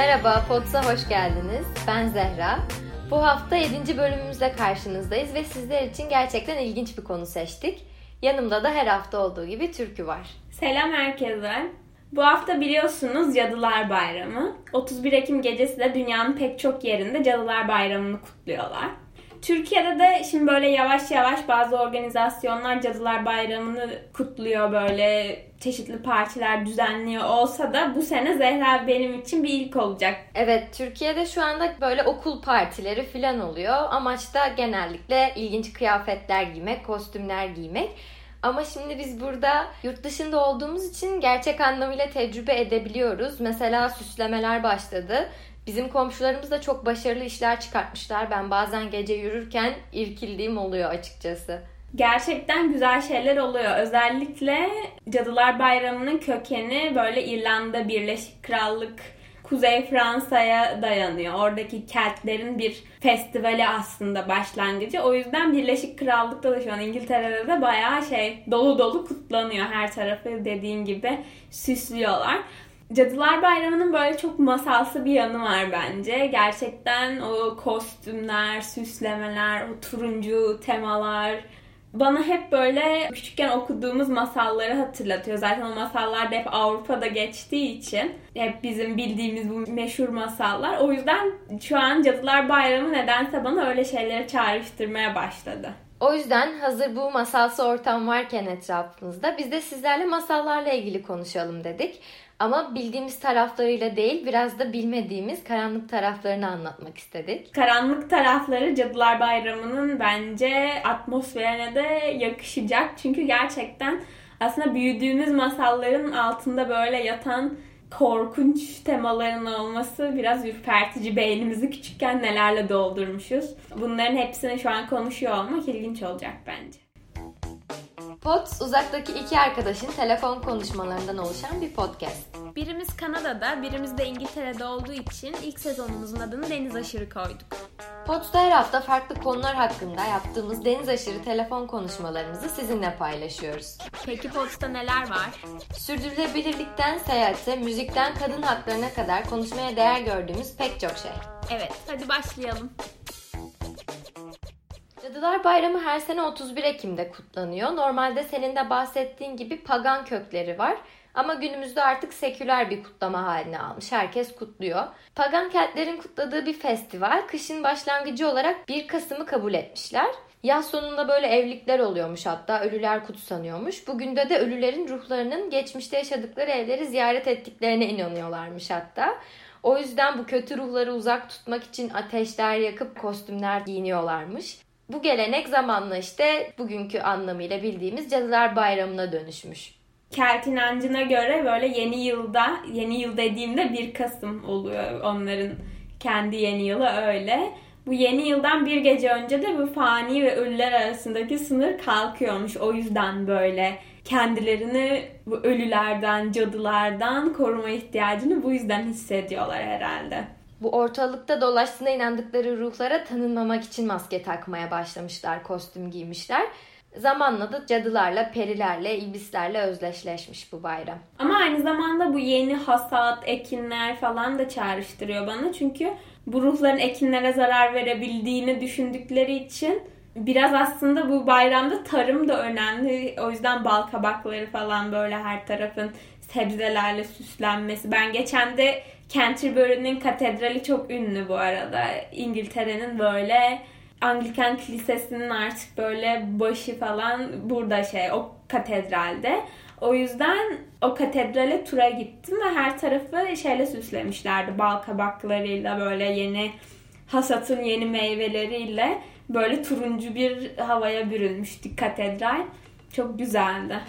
Merhaba, Pods'a hoş geldiniz. Ben Zehra. Bu hafta 7. bölümümüzle karşınızdayız ve sizler için gerçekten ilginç bir konu seçtik. Yanımda da her hafta olduğu gibi Türkü var. Selam herkese. Bu hafta biliyorsunuz Cadılar Bayramı. 31 Ekim gecesi de dünyanın pek çok yerinde Cadılar Bayramı'nı kutluyorlar. Türkiye'de de şimdi böyle yavaş yavaş bazı organizasyonlar Cadılar Bayramı'nı kutluyor böyle çeşitli partiler düzenliyor olsa da bu sene Zehra benim için bir ilk olacak. Evet Türkiye'de şu anda böyle okul partileri falan oluyor. Amaç da genellikle ilginç kıyafetler giymek, kostümler giymek. Ama şimdi biz burada yurt dışında olduğumuz için gerçek anlamıyla tecrübe edebiliyoruz. Mesela süslemeler başladı. Bizim komşularımız da çok başarılı işler çıkartmışlar. Ben bazen gece yürürken irkildiğim oluyor açıkçası. Gerçekten güzel şeyler oluyor. Özellikle Cadılar Bayramı'nın kökeni böyle İrlanda, Birleşik Krallık, Kuzey Fransa'ya dayanıyor. Oradaki Keltlerin bir festivali aslında başlangıcı. O yüzden Birleşik Krallık'ta da şu an İngiltere'de de bayağı şey dolu dolu kutlanıyor. Her tarafı dediğim gibi süslüyorlar. Cadılar Bayramı'nın böyle çok masalsı bir yanı var bence. Gerçekten o kostümler, süslemeler, o turuncu temalar bana hep böyle küçükken okuduğumuz masalları hatırlatıyor. Zaten o masallar da hep Avrupa'da geçtiği için hep bizim bildiğimiz bu meşhur masallar. O yüzden şu an Cadılar Bayramı nedense bana öyle şeyleri çağrıştırmaya başladı. O yüzden hazır bu masalsı ortam varken etrafımızda biz de sizlerle masallarla ilgili konuşalım dedik. Ama bildiğimiz taraflarıyla değil biraz da bilmediğimiz karanlık taraflarını anlatmak istedik. Karanlık tarafları Cadılar Bayramı'nın bence atmosferine de yakışacak. Çünkü gerçekten aslında büyüdüğümüz masalların altında böyle yatan korkunç temaların olması biraz ürpertici. Beynimizi küçükken nelerle doldurmuşuz. Bunların hepsini şu an konuşuyor olmak ilginç olacak bence. Pods uzaktaki iki arkadaşın telefon konuşmalarından oluşan bir podcast. Birimiz Kanada'da, birimiz de İngiltere'de olduğu için ilk sezonumuzun adını Deniz Aşırı koyduk. Pods'ta her hafta farklı konular hakkında yaptığımız deniz aşırı telefon konuşmalarımızı sizinle paylaşıyoruz. Peki Pods'ta neler var? Sürdürülebilirlikten seyahate, müzikten kadın haklarına kadar konuşmaya değer gördüğümüz pek çok şey. Evet, hadi başlayalım. Cadılar Bayramı her sene 31 Ekim'de kutlanıyor. Normalde senin de bahsettiğin gibi pagan kökleri var. Ama günümüzde artık seküler bir kutlama haline almış. Herkes kutluyor. Pagan Keltlerin kutladığı bir festival kışın başlangıcı olarak 1 Kasım'ı kabul etmişler. Yaz sonunda böyle evlilikler oluyormuş hatta ölüler kutsanıyormuş. Bugün de de ölülerin ruhlarının geçmişte yaşadıkları evleri ziyaret ettiklerine inanıyorlarmış hatta. O yüzden bu kötü ruhları uzak tutmak için ateşler yakıp kostümler giyiniyorlarmış. Bu gelenek zamanla işte bugünkü anlamıyla bildiğimiz Cadılar Bayramı'na dönüşmüş. Kelt inancına göre böyle yeni yılda, yeni yıl dediğimde 1 Kasım oluyor onların kendi yeni yılı öyle. Bu yeni yıldan bir gece önce de bu fani ve ölüler arasındaki sınır kalkıyormuş. O yüzden böyle kendilerini bu ölülerden, cadılardan koruma ihtiyacını bu yüzden hissediyorlar herhalde. Bu ortalıkta dolaştığına inandıkları ruhlara tanınmamak için maske takmaya başlamışlar, kostüm giymişler. Zamanla da cadılarla, perilerle, iblislerle özdeşleşmiş bu bayram. Ama aynı zamanda bu yeni hasat, ekinler falan da çağrıştırıyor bana. Çünkü bu ruhların ekinlere zarar verebildiğini düşündükleri için biraz aslında bu bayramda tarım da önemli. O yüzden bal kabakları falan böyle her tarafın sebzelerle süslenmesi. Ben geçen de Canterbury'nin katedrali çok ünlü bu arada. İngiltere'nin böyle Anglikan Kilisesi'nin artık böyle başı falan burada şey o katedralde. O yüzden o katedrale tura gittim ve her tarafı şeyle süslemişlerdi. Bal kabaklarıyla böyle yeni hasatın yeni meyveleriyle böyle turuncu bir havaya bürünmüştü katedral. Çok güzeldi.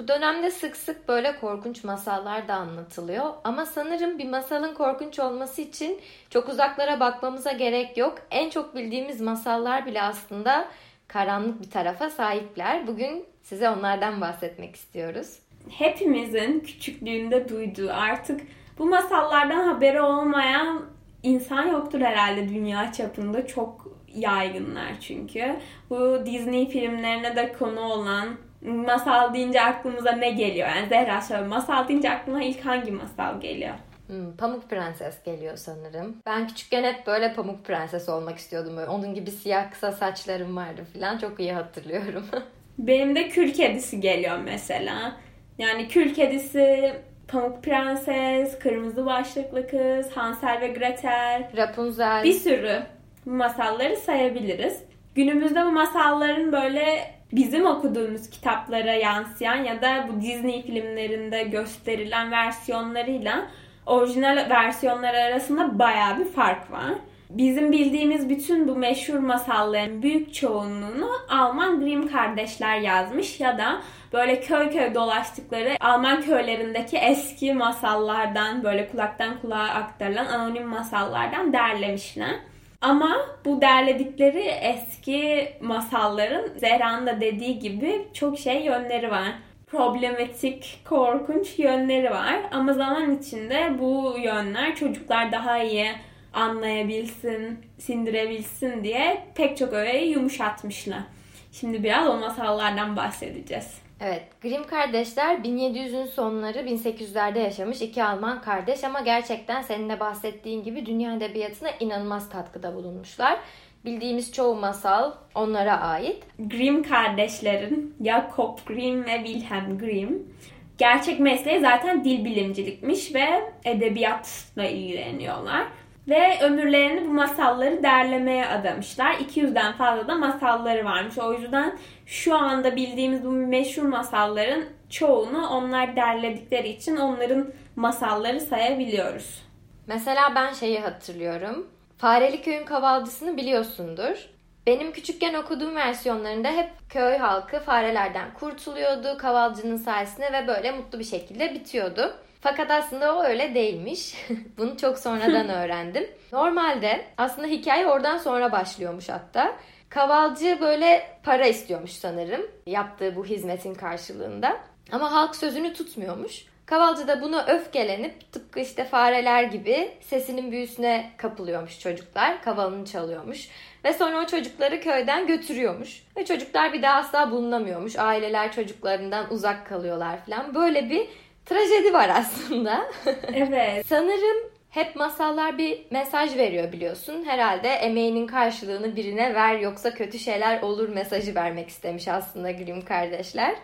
Bu dönemde sık sık böyle korkunç masallar da anlatılıyor. Ama sanırım bir masalın korkunç olması için çok uzaklara bakmamıza gerek yok. En çok bildiğimiz masallar bile aslında karanlık bir tarafa sahipler. Bugün size onlardan bahsetmek istiyoruz. Hepimizin küçüklüğünde duyduğu artık bu masallardan haberi olmayan insan yoktur herhalde dünya çapında. Çok yaygınlar çünkü. Bu Disney filmlerine de konu olan masal deyince aklımıza ne geliyor? Yani Zehra şöyle masal deyince aklına ilk hangi masal geliyor? Hmm, Pamuk Prenses geliyor sanırım. Ben küçükken hep böyle Pamuk Prenses olmak istiyordum. Böyle. Onun gibi siyah kısa saçlarım vardı falan. Çok iyi hatırlıyorum. Benim de Kül Kedisi geliyor mesela. Yani Kül Kedisi, Pamuk Prenses, Kırmızı Başlıklı Kız, Hansel ve Gretel. Rapunzel. Bir sürü masalları sayabiliriz. Günümüzde bu masalların böyle bizim okuduğumuz kitaplara yansıyan ya da bu Disney filmlerinde gösterilen versiyonlarıyla orijinal versiyonlar arasında baya bir fark var. Bizim bildiğimiz bütün bu meşhur masalların büyük çoğunluğunu Alman Grimm kardeşler yazmış ya da böyle köy köy dolaştıkları Alman köylerindeki eski masallardan böyle kulaktan kulağa aktarılan anonim masallardan derlemişler. Ama bu derledikleri eski masalların Zehra'nın da dediği gibi çok şey yönleri var. Problematik, korkunç yönleri var. Ama zaman içinde bu yönler çocuklar daha iyi anlayabilsin, sindirebilsin diye pek çok öğeyi yumuşatmışlar. Şimdi biraz o masallardan bahsedeceğiz. Evet, Grimm kardeşler 1700'ün sonları 1800'lerde yaşamış iki Alman kardeş ama gerçekten senin de bahsettiğin gibi dünya edebiyatına inanılmaz katkıda bulunmuşlar. Bildiğimiz çoğu masal onlara ait. Grimm kardeşlerin Jakob Grimm ve Wilhelm Grimm gerçek mesleği zaten dil bilimcilikmiş ve edebiyatla ilgileniyorlar. Ve ömürlerini bu masalları derlemeye adamışlar. 200'den fazla da masalları varmış. O yüzden şu anda bildiğimiz bu meşhur masalların çoğunu onlar derledikleri için onların masalları sayabiliyoruz. Mesela ben şeyi hatırlıyorum. Fareli Köyün Kavalcısını biliyorsundur. Benim küçükken okuduğum versiyonlarında hep köy halkı farelerden kurtuluyordu kavalcının sayesinde ve böyle mutlu bir şekilde bitiyordu. Fakat aslında o öyle değilmiş. Bunu çok sonradan öğrendim. Normalde aslında hikaye oradan sonra başlıyormuş hatta. Kavalcı böyle para istiyormuş sanırım yaptığı bu hizmetin karşılığında. Ama halk sözünü tutmuyormuş. Kavalcı da buna öfkelenip tıpkı işte fareler gibi sesinin büyüsüne kapılıyormuş çocuklar. Kavalını çalıyormuş. Ve sonra o çocukları köyden götürüyormuş. Ve çocuklar bir daha asla bulunamıyormuş. Aileler çocuklarından uzak kalıyorlar falan. Böyle bir trajedi var aslında. Evet. Sanırım hep masallar bir mesaj veriyor biliyorsun. Herhalde emeğinin karşılığını birine ver yoksa kötü şeyler olur mesajı vermek istemiş aslında Grimm kardeşler.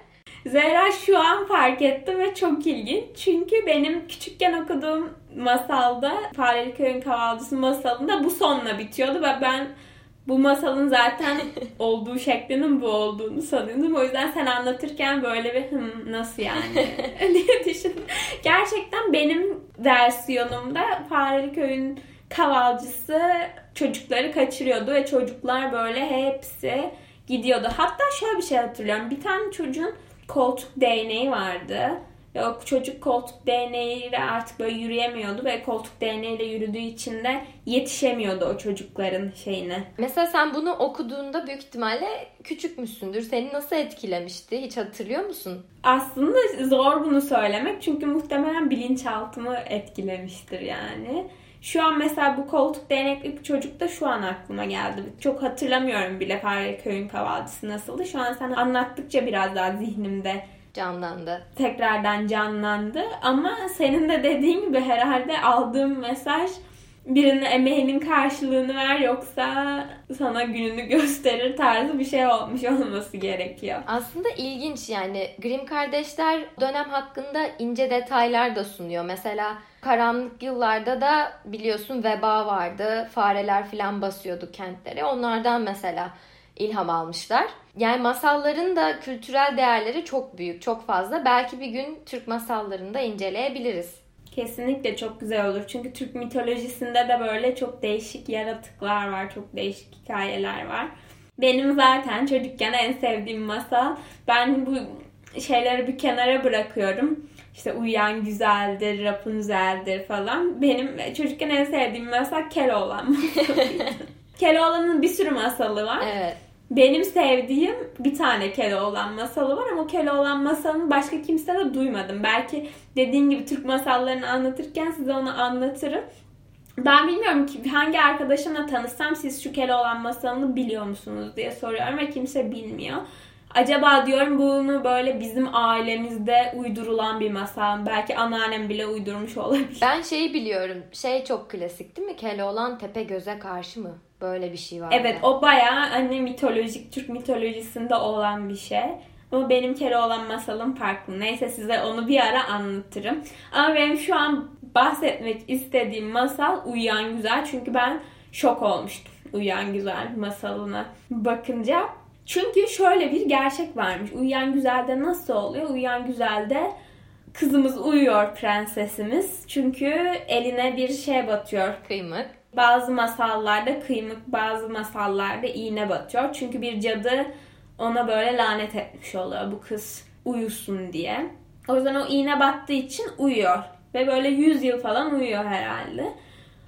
Zehra şu an fark ettim ve çok ilginç. Çünkü benim küçükken okuduğum masalda Fareli Köyün Kavalcısı masalında bu sonla bitiyordu ve ben bu masalın zaten olduğu şeklinin bu olduğunu sanıyordum. O yüzden sen anlatırken böyle bir hım nasıl yani diye düşündüm. Gerçekten benim versiyonumda Fareli Köyün kavalcısı çocukları kaçırıyordu ve çocuklar böyle hepsi gidiyordu. Hatta şöyle bir şey hatırlıyorum. Bir tane çocuğun koltuk değneği vardı. O çocuk koltuk değneğiyle artık böyle yürüyemiyordu ve koltuk değneğiyle yürüdüğü için de yetişemiyordu o çocukların şeyine. Mesela sen bunu okuduğunda büyük ihtimalle küçükmüşsündür. Seni nasıl etkilemişti? Hiç hatırlıyor musun? Aslında zor bunu söylemek çünkü muhtemelen bilinçaltımı etkilemiştir yani. Şu an mesela bu koltuk değnekli bir çocuk da şu an aklıma geldi. Çok hatırlamıyorum bile Fare Köyün Kavalcısı nasıldı. Şu an sen anlattıkça biraz daha zihnimde canlandı. Tekrardan canlandı. Ama senin de dediğin gibi herhalde aldığım mesaj birinin emeğinin karşılığını ver yoksa sana gününü gösterir tarzı bir şey olmuş olması gerekiyor. Aslında ilginç yani Grimm kardeşler dönem hakkında ince detaylar da sunuyor. Mesela karanlık yıllarda da biliyorsun veba vardı. Fareler filan basıyordu kentlere. Onlardan mesela ilham almışlar. Yani masalların da kültürel değerleri çok büyük, çok fazla. Belki bir gün Türk masallarını da inceleyebiliriz. Kesinlikle çok güzel olur. Çünkü Türk mitolojisinde de böyle çok değişik yaratıklar var, çok değişik hikayeler var. Benim zaten çocukken en sevdiğim masal. Ben bu şeyleri bir kenara bırakıyorum. İşte uyuyan güzeldir, Rapunzel'dir falan. Benim çocukken en sevdiğim masal Keloğlan. Keloğlan'ın bir sürü masalı var. Evet. Benim sevdiğim bir tane Keloğlan masalı var ama o Keloğlan masalını başka kimse de duymadım. Belki dediğin gibi Türk masallarını anlatırken size onu anlatırım. Ben bilmiyorum ki hangi arkadaşımla tanışsam siz şu Keloğlan masalını biliyor musunuz diye soruyorum ve kimse bilmiyor. Acaba diyorum bunu böyle bizim ailemizde uydurulan bir masal. Belki anneannem bile uydurmuş olabilir. Ben şeyi biliyorum. Şey çok klasik değil mi? Keloğlan tepe göze karşı mı? Böyle bir şey var. Evet o bayağı hani mitolojik Türk mitolojisinde olan bir şey. Ama benim Keloğlan masalım farklı. Neyse size onu bir ara anlatırım. Ama benim şu an bahsetmek istediğim masal Uyuyan Güzel. Çünkü ben şok olmuştum Uyuyan Güzel masalına bakınca. Çünkü şöyle bir gerçek varmış. Uyuyan Güzel'de nasıl oluyor? Uyuyan Güzel'de kızımız uyuyor prensesimiz. Çünkü eline bir şey batıyor. Kıymık. Bazı masallarda kıymık, bazı masallarda iğne batıyor. Çünkü bir cadı ona böyle lanet etmiş oluyor bu kız uyusun diye. O yüzden o iğne battığı için uyuyor. Ve böyle 100 yıl falan uyuyor herhalde.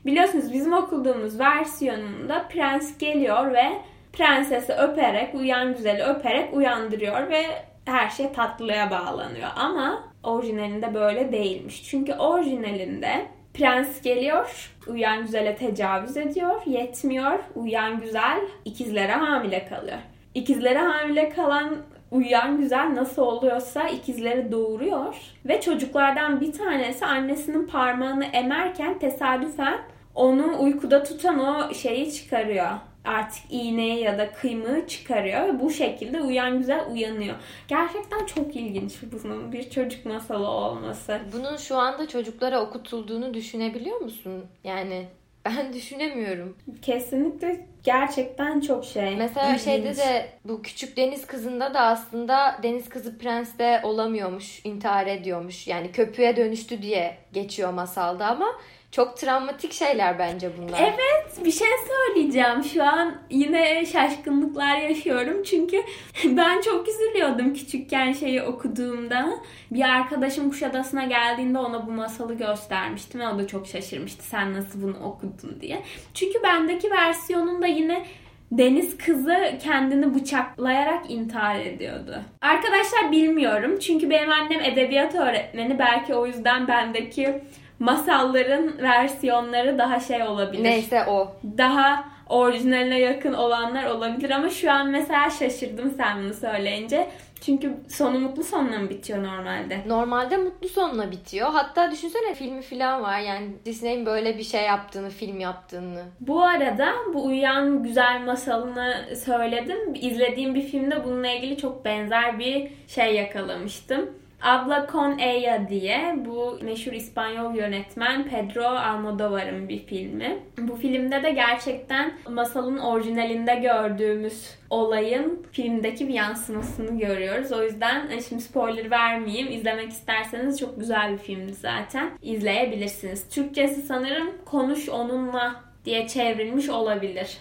Biliyorsunuz bizim okuduğumuz versiyonunda prens geliyor ve prensesi öperek, uyan güzeli öperek uyandırıyor ve her şey tatlıya bağlanıyor. Ama orijinalinde böyle değilmiş. Çünkü orijinalinde prens geliyor, uyan güzele tecavüz ediyor, yetmiyor, uyan güzel ikizlere hamile kalıyor. İkizlere hamile kalan uyuyan güzel nasıl oluyorsa ikizleri doğuruyor ve çocuklardan bir tanesi annesinin parmağını emerken tesadüfen onu uykuda tutan o şeyi çıkarıyor. Artık iğneyi ya da kıymığı çıkarıyor ve bu şekilde uyan güzel uyanıyor. Gerçekten çok ilginç bunun bir çocuk masalı olması. Bunun şu anda çocuklara okutulduğunu düşünebiliyor musun? Yani ben düşünemiyorum. Kesinlikle gerçekten çok şey. Mesela ilginç. şeyde de bu küçük deniz kızında da aslında deniz kızı prens de olamıyormuş, intihar ediyormuş. Yani köpüğe dönüştü diye geçiyor masalda ama çok travmatik şeyler bence bunlar. Evet bir şey söyleyeceğim. Şu an yine şaşkınlıklar yaşıyorum. Çünkü ben çok üzülüyordum küçükken şeyi okuduğumda. Bir arkadaşım Kuşadası'na geldiğinde ona bu masalı göstermiştim. Ve o da çok şaşırmıştı. Sen nasıl bunu okudun diye. Çünkü bendeki versiyonunda yine Deniz kızı kendini bıçaklayarak intihar ediyordu. Arkadaşlar bilmiyorum. Çünkü benim annem edebiyat öğretmeni. Belki o yüzden bendeki masalların versiyonları daha şey olabilir. Neyse o. Daha orijinaline yakın olanlar olabilir ama şu an mesela şaşırdım sen bunu söyleyince. Çünkü sonu mutlu sonla mı bitiyor normalde? Normalde mutlu sonla bitiyor. Hatta düşünsene filmi falan var. Yani Disney'in böyle bir şey yaptığını, film yaptığını. Bu arada bu Uyuyan Güzel masalını söyledim. İzlediğim bir filmde bununla ilgili çok benzer bir şey yakalamıştım. Abla con ella diye bu meşhur İspanyol yönetmen Pedro Almodovar'ın bir filmi. Bu filmde de gerçekten masalın orijinalinde gördüğümüz olayın filmdeki bir yansımasını görüyoruz. O yüzden e, şimdi spoiler vermeyeyim. İzlemek isterseniz çok güzel bir filmdi zaten. İzleyebilirsiniz. Türkçesi sanırım Konuş Onunla diye çevrilmiş olabilir.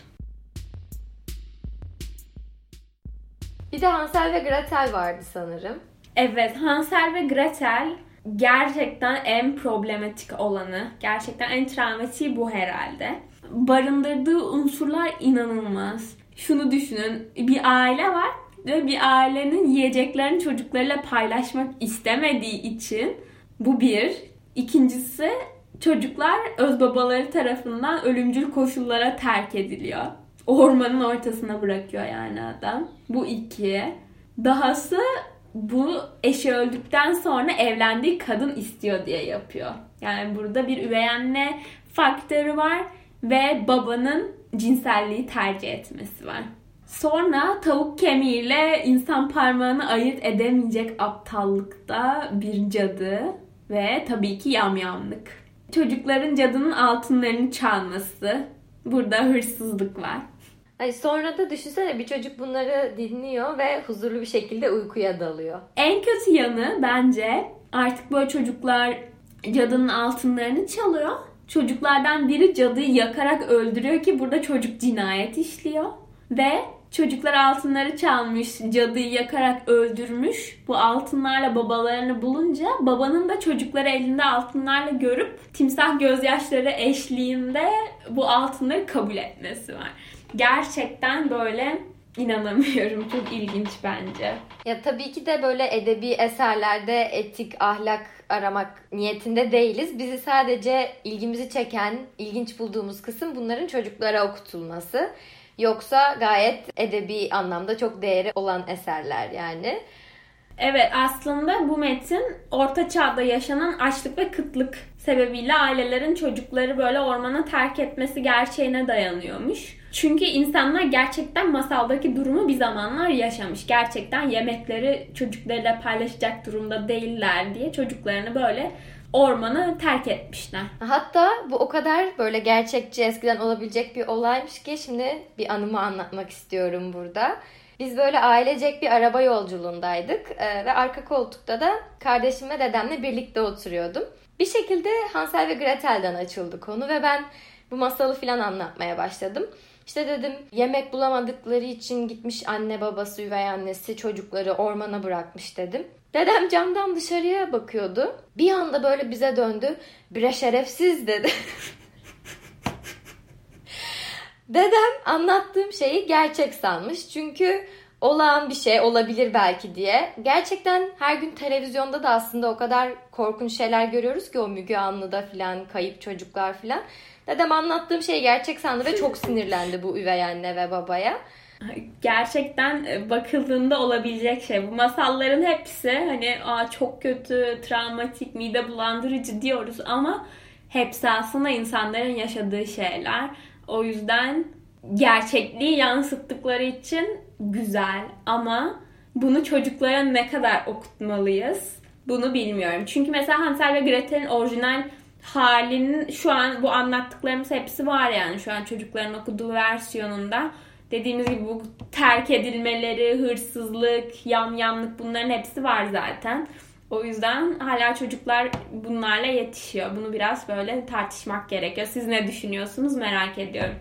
Bir de Hansel ve Gretel vardı sanırım. Evet, Hansel ve Gretel gerçekten en problematik olanı, gerçekten en travmatiği bu herhalde. Barındırdığı unsurlar inanılmaz. Şunu düşünün, bir aile var ve bir ailenin yiyeceklerini çocuklarıyla paylaşmak istemediği için bu bir. İkincisi çocuklar öz babaları tarafından ölümcül koşullara terk ediliyor. Ormanın ortasına bırakıyor yani adam. Bu iki. Dahası bu eşi öldükten sonra evlendiği kadın istiyor diye yapıyor. Yani burada bir üvey anne faktörü var ve babanın cinselliği tercih etmesi var. Sonra tavuk kemiğiyle insan parmağını ayırt edemeyecek aptallıkta bir cadı ve tabii ki yamyamlık. Çocukların cadının altınlarını çalması. Burada hırsızlık var. Ay sonra da düşünsene bir çocuk bunları dinliyor ve huzurlu bir şekilde uykuya dalıyor. En kötü yanı bence artık böyle çocuklar cadının altınlarını çalıyor. Çocuklardan biri cadıyı yakarak öldürüyor ki burada çocuk cinayet işliyor. Ve çocuklar altınları çalmış, cadıyı yakarak öldürmüş. Bu altınlarla babalarını bulunca babanın da çocukları elinde altınlarla görüp timsah gözyaşları eşliğinde bu altınları kabul etmesi var gerçekten böyle inanamıyorum. Çok ilginç bence. Ya tabii ki de böyle edebi eserlerde etik, ahlak aramak niyetinde değiliz. Bizi sadece ilgimizi çeken, ilginç bulduğumuz kısım bunların çocuklara okutulması. Yoksa gayet edebi anlamda çok değeri olan eserler yani. Evet aslında bu metin orta çağda yaşanan açlık ve kıtlık sebebiyle ailelerin çocukları böyle ormana terk etmesi gerçeğine dayanıyormuş. Çünkü insanlar gerçekten masaldaki durumu bir zamanlar yaşamış. Gerçekten yemekleri çocuklarıyla paylaşacak durumda değiller diye çocuklarını böyle ormanı terk etmişler. Hatta bu o kadar böyle gerçekçi eskiden olabilecek bir olaymış ki şimdi bir anımı anlatmak istiyorum burada. Biz böyle ailecek bir araba yolculuğundaydık ve arka koltukta da kardeşim ve dedemle birlikte oturuyordum. Bir şekilde Hansel ve Gretel'den açıldı konu ve ben bu masalı falan anlatmaya başladım. İşte dedim yemek bulamadıkları için gitmiş anne babası üvey annesi çocukları ormana bırakmış dedim. Dedem camdan dışarıya bakıyordu. Bir anda böyle bize döndü. Bire şerefsiz dedi. Dedem anlattığım şeyi gerçek sanmış. Çünkü olağan bir şey olabilir belki diye. Gerçekten her gün televizyonda da aslında o kadar korkunç şeyler görüyoruz ki o Müge Anlı'da filan kayıp çocuklar filan. Dedem anlattığım şeyi gerçek sandı ve çok sinirlendi bu üvey anne ve babaya. Gerçekten e, bakıldığında olabilecek şey. Bu masalların hepsi hani Aa, çok kötü, travmatik, mide bulandırıcı diyoruz ama hepsi aslında insanların yaşadığı şeyler. O yüzden gerçekliği yansıttıkları için güzel ama bunu çocuklara ne kadar okutmalıyız bunu bilmiyorum. Çünkü mesela Hansel ve Gretel'in orijinal halinin şu an bu anlattıklarımız hepsi var yani şu an çocukların okuduğu versiyonunda. Dediğimiz gibi bu terk edilmeleri, hırsızlık, yamyamlık bunların hepsi var zaten. O yüzden hala çocuklar bunlarla yetişiyor. Bunu biraz böyle tartışmak gerekiyor. Siz ne düşünüyorsunuz merak ediyorum.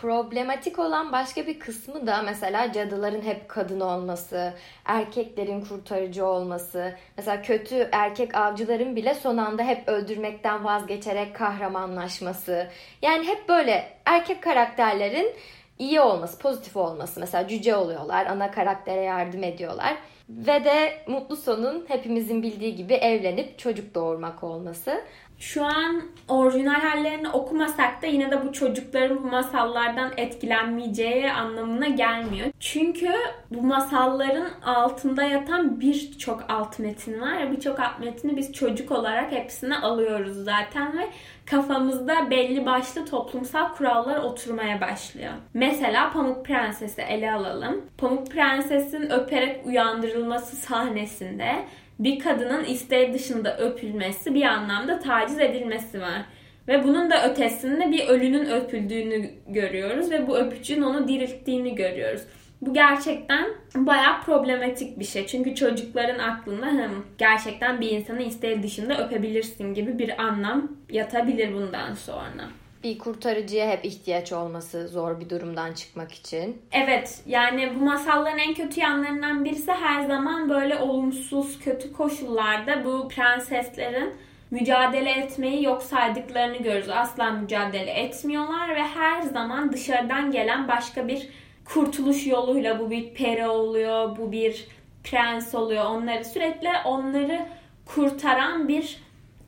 Problematik olan başka bir kısmı da mesela cadıların hep kadın olması, erkeklerin kurtarıcı olması. Mesela kötü erkek avcıların bile son anda hep öldürmekten vazgeçerek kahramanlaşması. Yani hep böyle erkek karakterlerin iyi olması, pozitif olması. Mesela cüce oluyorlar, ana karaktere yardım ediyorlar. Ve de mutlu sonun hepimizin bildiği gibi evlenip çocuk doğurmak olması şu an orijinal hallerini okumasak da yine de bu çocukların bu masallardan etkilenmeyeceği anlamına gelmiyor. Çünkü bu masalların altında yatan birçok alt metin var. Birçok alt metini biz çocuk olarak hepsini alıyoruz zaten ve kafamızda belli başlı toplumsal kurallar oturmaya başlıyor. Mesela Pamuk Prenses'i ele alalım. Pamuk Prenses'in öperek uyandırılması sahnesinde bir kadının isteği dışında öpülmesi bir anlamda taciz edilmesi var. Ve bunun da ötesinde bir ölünün öpüldüğünü görüyoruz ve bu öpücüğün onu dirilttiğini görüyoruz. Bu gerçekten bayağı problematik bir şey. Çünkü çocukların aklında hem gerçekten bir insanı isteği dışında öpebilirsin gibi bir anlam yatabilir bundan sonra bir kurtarıcıya hep ihtiyaç olması zor bir durumdan çıkmak için. Evet yani bu masalların en kötü yanlarından birisi her zaman böyle olumsuz kötü koşullarda bu prenseslerin mücadele etmeyi yok saydıklarını görürüz. Asla mücadele etmiyorlar ve her zaman dışarıdan gelen başka bir kurtuluş yoluyla bu bir peri oluyor, bu bir prens oluyor. Onları sürekli onları kurtaran bir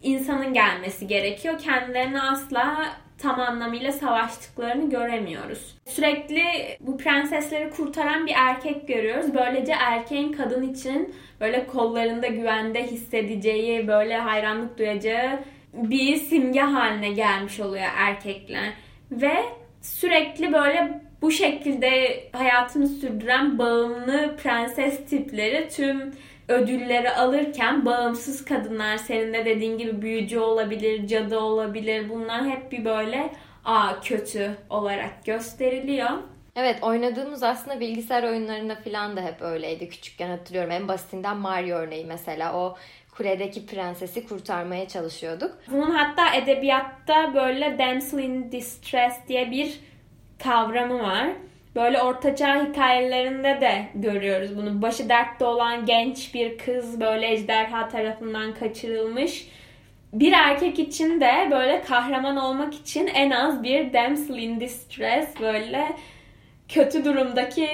insanın gelmesi gerekiyor. Kendilerini asla tam anlamıyla savaştıklarını göremiyoruz. Sürekli bu prensesleri kurtaran bir erkek görüyoruz. Böylece erkeğin kadın için böyle kollarında güvende hissedeceği, böyle hayranlık duyacağı bir simge haline gelmiş oluyor erkekler. Ve sürekli böyle bu şekilde hayatını sürdüren bağımlı prenses tipleri tüm ödülleri alırken bağımsız kadınlar senin de dediğin gibi büyücü olabilir, cadı olabilir. Bunlar hep bir böyle a kötü olarak gösteriliyor. Evet oynadığımız aslında bilgisayar oyunlarında falan da hep öyleydi. Küçükken hatırlıyorum en basitinden Mario örneği mesela o kuledeki prensesi kurtarmaya çalışıyorduk. Bunun hatta edebiyatta böyle damsel in distress diye bir kavramı var. Böyle ortaçağ hikayelerinde de görüyoruz bunu. Başı dertte olan genç bir kız böyle ejderha tarafından kaçırılmış. Bir erkek için de böyle kahraman olmak için en az bir damsel in distress böyle kötü durumdaki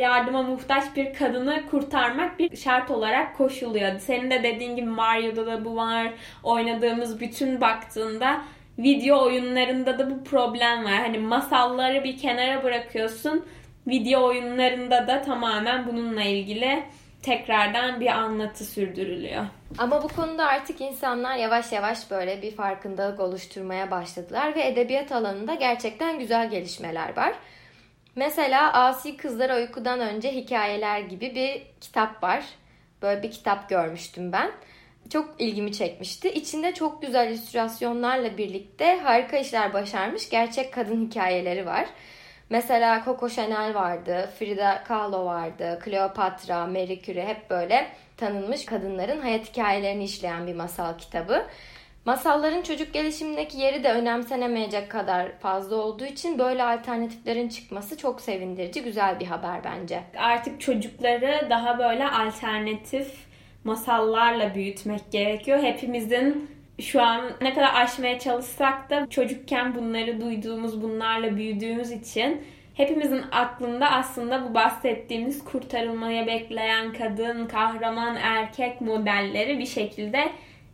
yardıma muhtaç bir kadını kurtarmak bir şart olarak koşuluyor. Senin de dediğin gibi Mario'da da bu var. Oynadığımız bütün baktığında Video oyunlarında da bu problem var. Hani masalları bir kenara bırakıyorsun. Video oyunlarında da tamamen bununla ilgili tekrardan bir anlatı sürdürülüyor. Ama bu konuda artık insanlar yavaş yavaş böyle bir farkındalık oluşturmaya başladılar ve edebiyat alanında gerçekten güzel gelişmeler var. Mesela Asi Kızlar Uykudan Önce Hikayeler gibi bir kitap var. Böyle bir kitap görmüştüm ben. Çok ilgimi çekmişti. İçinde çok güzel illüstrasyonlarla birlikte harika işler başarmış gerçek kadın hikayeleri var. Mesela Coco Chanel vardı, Frida Kahlo vardı, Cleopatra, Marie Curie hep böyle tanınmış kadınların hayat hikayelerini işleyen bir masal kitabı. Masalların çocuk gelişimindeki yeri de önemsenemeyecek kadar fazla olduğu için böyle alternatiflerin çıkması çok sevindirici, güzel bir haber bence. Artık çocukları daha böyle alternatif masallarla büyütmek gerekiyor. Hepimizin şu an ne kadar aşmaya çalışsak da çocukken bunları duyduğumuz, bunlarla büyüdüğümüz için hepimizin aklında aslında bu bahsettiğimiz kurtarılmaya bekleyen kadın, kahraman, erkek modelleri bir şekilde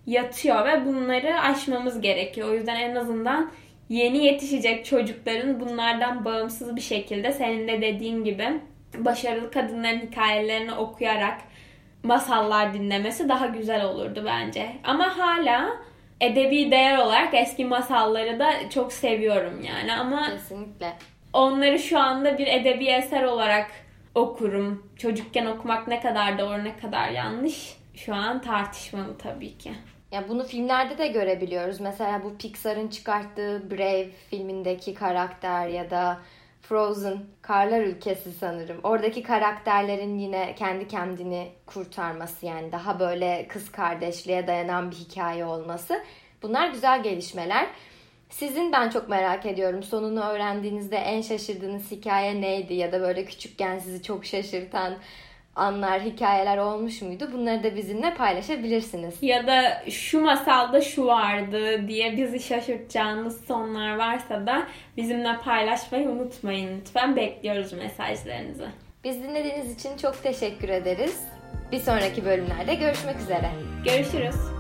yatıyor ve bunları aşmamız gerekiyor. O yüzden en azından yeni yetişecek çocukların bunlardan bağımsız bir şekilde senin de dediğin gibi başarılı kadınların hikayelerini okuyarak masallar dinlemesi daha güzel olurdu bence. Ama hala edebi değer olarak eski masalları da çok seviyorum yani ama Kesinlikle. onları şu anda bir edebi eser olarak okurum. Çocukken okumak ne kadar doğru ne kadar yanlış şu an tartışmalı tabii ki. Ya bunu filmlerde de görebiliyoruz. Mesela bu Pixar'ın çıkarttığı Brave filmindeki karakter ya da Frozen, Karlar Ülkesi sanırım. Oradaki karakterlerin yine kendi kendini kurtarması yani daha böyle kız kardeşliğe dayanan bir hikaye olması. Bunlar güzel gelişmeler. Sizin ben çok merak ediyorum. Sonunu öğrendiğinizde en şaşırdığınız hikaye neydi? Ya da böyle küçükken sizi çok şaşırtan anlar, hikayeler olmuş muydu? Bunları da bizimle paylaşabilirsiniz. Ya da şu masalda şu vardı diye bizi şaşırtacağınız sonlar varsa da bizimle paylaşmayı unutmayın lütfen. Bekliyoruz mesajlarınızı. Biz dinlediğiniz için çok teşekkür ederiz. Bir sonraki bölümlerde görüşmek üzere. Görüşürüz.